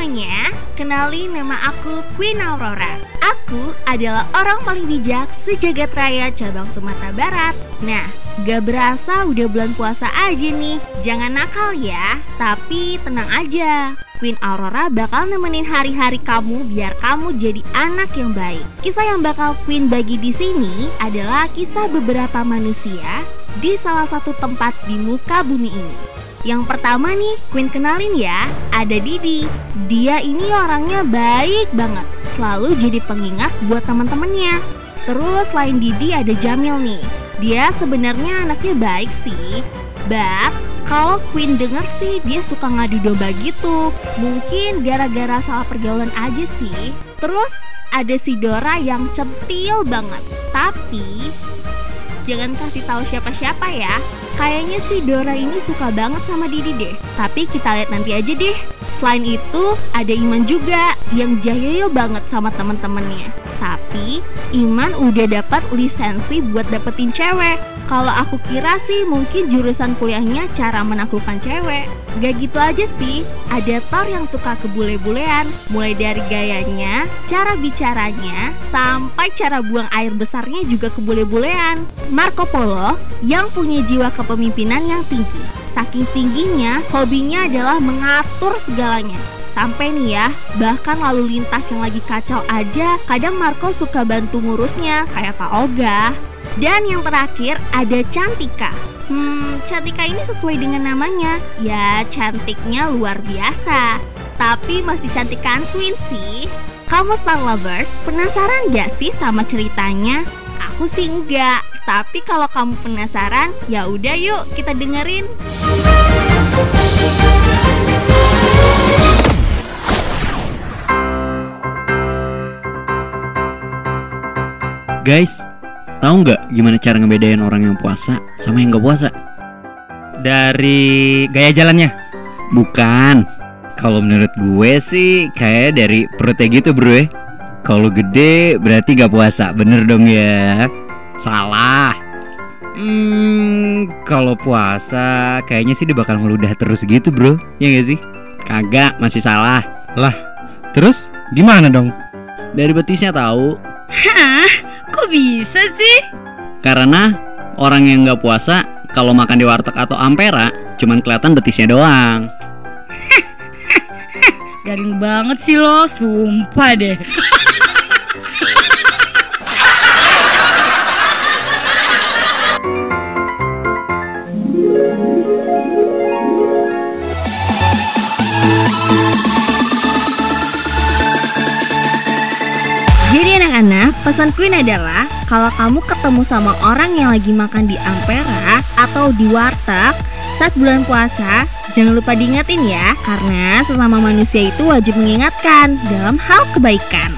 semuanya, kenalin nama aku Queen Aurora. Aku adalah orang paling bijak sejagat raya cabang Sumatera Barat. Nah, gak berasa udah bulan puasa aja nih. Jangan nakal ya, tapi tenang aja. Queen Aurora bakal nemenin hari-hari kamu biar kamu jadi anak yang baik. Kisah yang bakal Queen bagi di sini adalah kisah beberapa manusia di salah satu tempat di muka bumi ini. Yang pertama nih, Queen kenalin ya, ada Didi. Dia ini orangnya baik banget, selalu jadi pengingat buat teman-temannya. Terus selain Didi ada Jamil nih. Dia sebenarnya anaknya baik sih, but kalau Queen denger sih dia suka ngadu domba gitu. Mungkin gara-gara salah pergaulan aja sih. Terus ada si Dora yang centil banget. Tapi jangan kasih tahu siapa-siapa ya. Kayaknya si Dora ini suka banget sama Didi deh. Tapi kita lihat nanti aja deh. Selain itu, ada Iman juga yang jahil banget sama temen-temennya. Tapi Iman udah dapat lisensi buat dapetin cewek. Kalau aku kira sih mungkin jurusan kuliahnya cara menaklukkan cewek. Gak gitu aja sih, ada Thor yang suka kebule-bulean. Mulai dari gayanya, cara bicaranya, sampai cara buang air besarnya juga kebule-bulean. Marco Polo yang punya jiwa kepemimpinan yang tinggi. Saking tingginya, hobinya adalah mengatur segalanya. Sampai nih ya, bahkan lalu lintas yang lagi kacau aja, kadang Marco suka bantu ngurusnya, kayak Pak Oga. Dan yang terakhir ada Cantika. Hmm, Cantika ini sesuai dengan namanya. Ya, cantiknya luar biasa. Tapi masih cantikan Queen sih. Kamu Star Lovers, penasaran gak sih sama ceritanya? Aku sih enggak. Tapi kalau kamu penasaran, ya udah yuk kita dengerin. Guys, tahu nggak gimana cara ngebedain orang yang puasa sama yang nggak puasa? Dari gaya jalannya. Bukan. Kalau menurut gue sih kayak dari perutnya gitu bro ya. Kalau gede berarti gak puasa, bener dong ya? Salah. Hmm, kalau puasa kayaknya sih dia bakal ngeludah terus gitu bro, ya gak sih? Kagak, masih salah. Lah, terus gimana dong? Dari betisnya tahu. Hah? Bisa sih? Karena orang yang nggak puasa kalau makan di warteg atau ampera cuman kelihatan betisnya doang. Garing banget sih lo, sumpah deh. anak-anak, pesan Queen adalah kalau kamu ketemu sama orang yang lagi makan di Ampera atau di warteg saat bulan puasa, jangan lupa diingetin ya, karena sesama manusia itu wajib mengingatkan dalam hal kebaikan.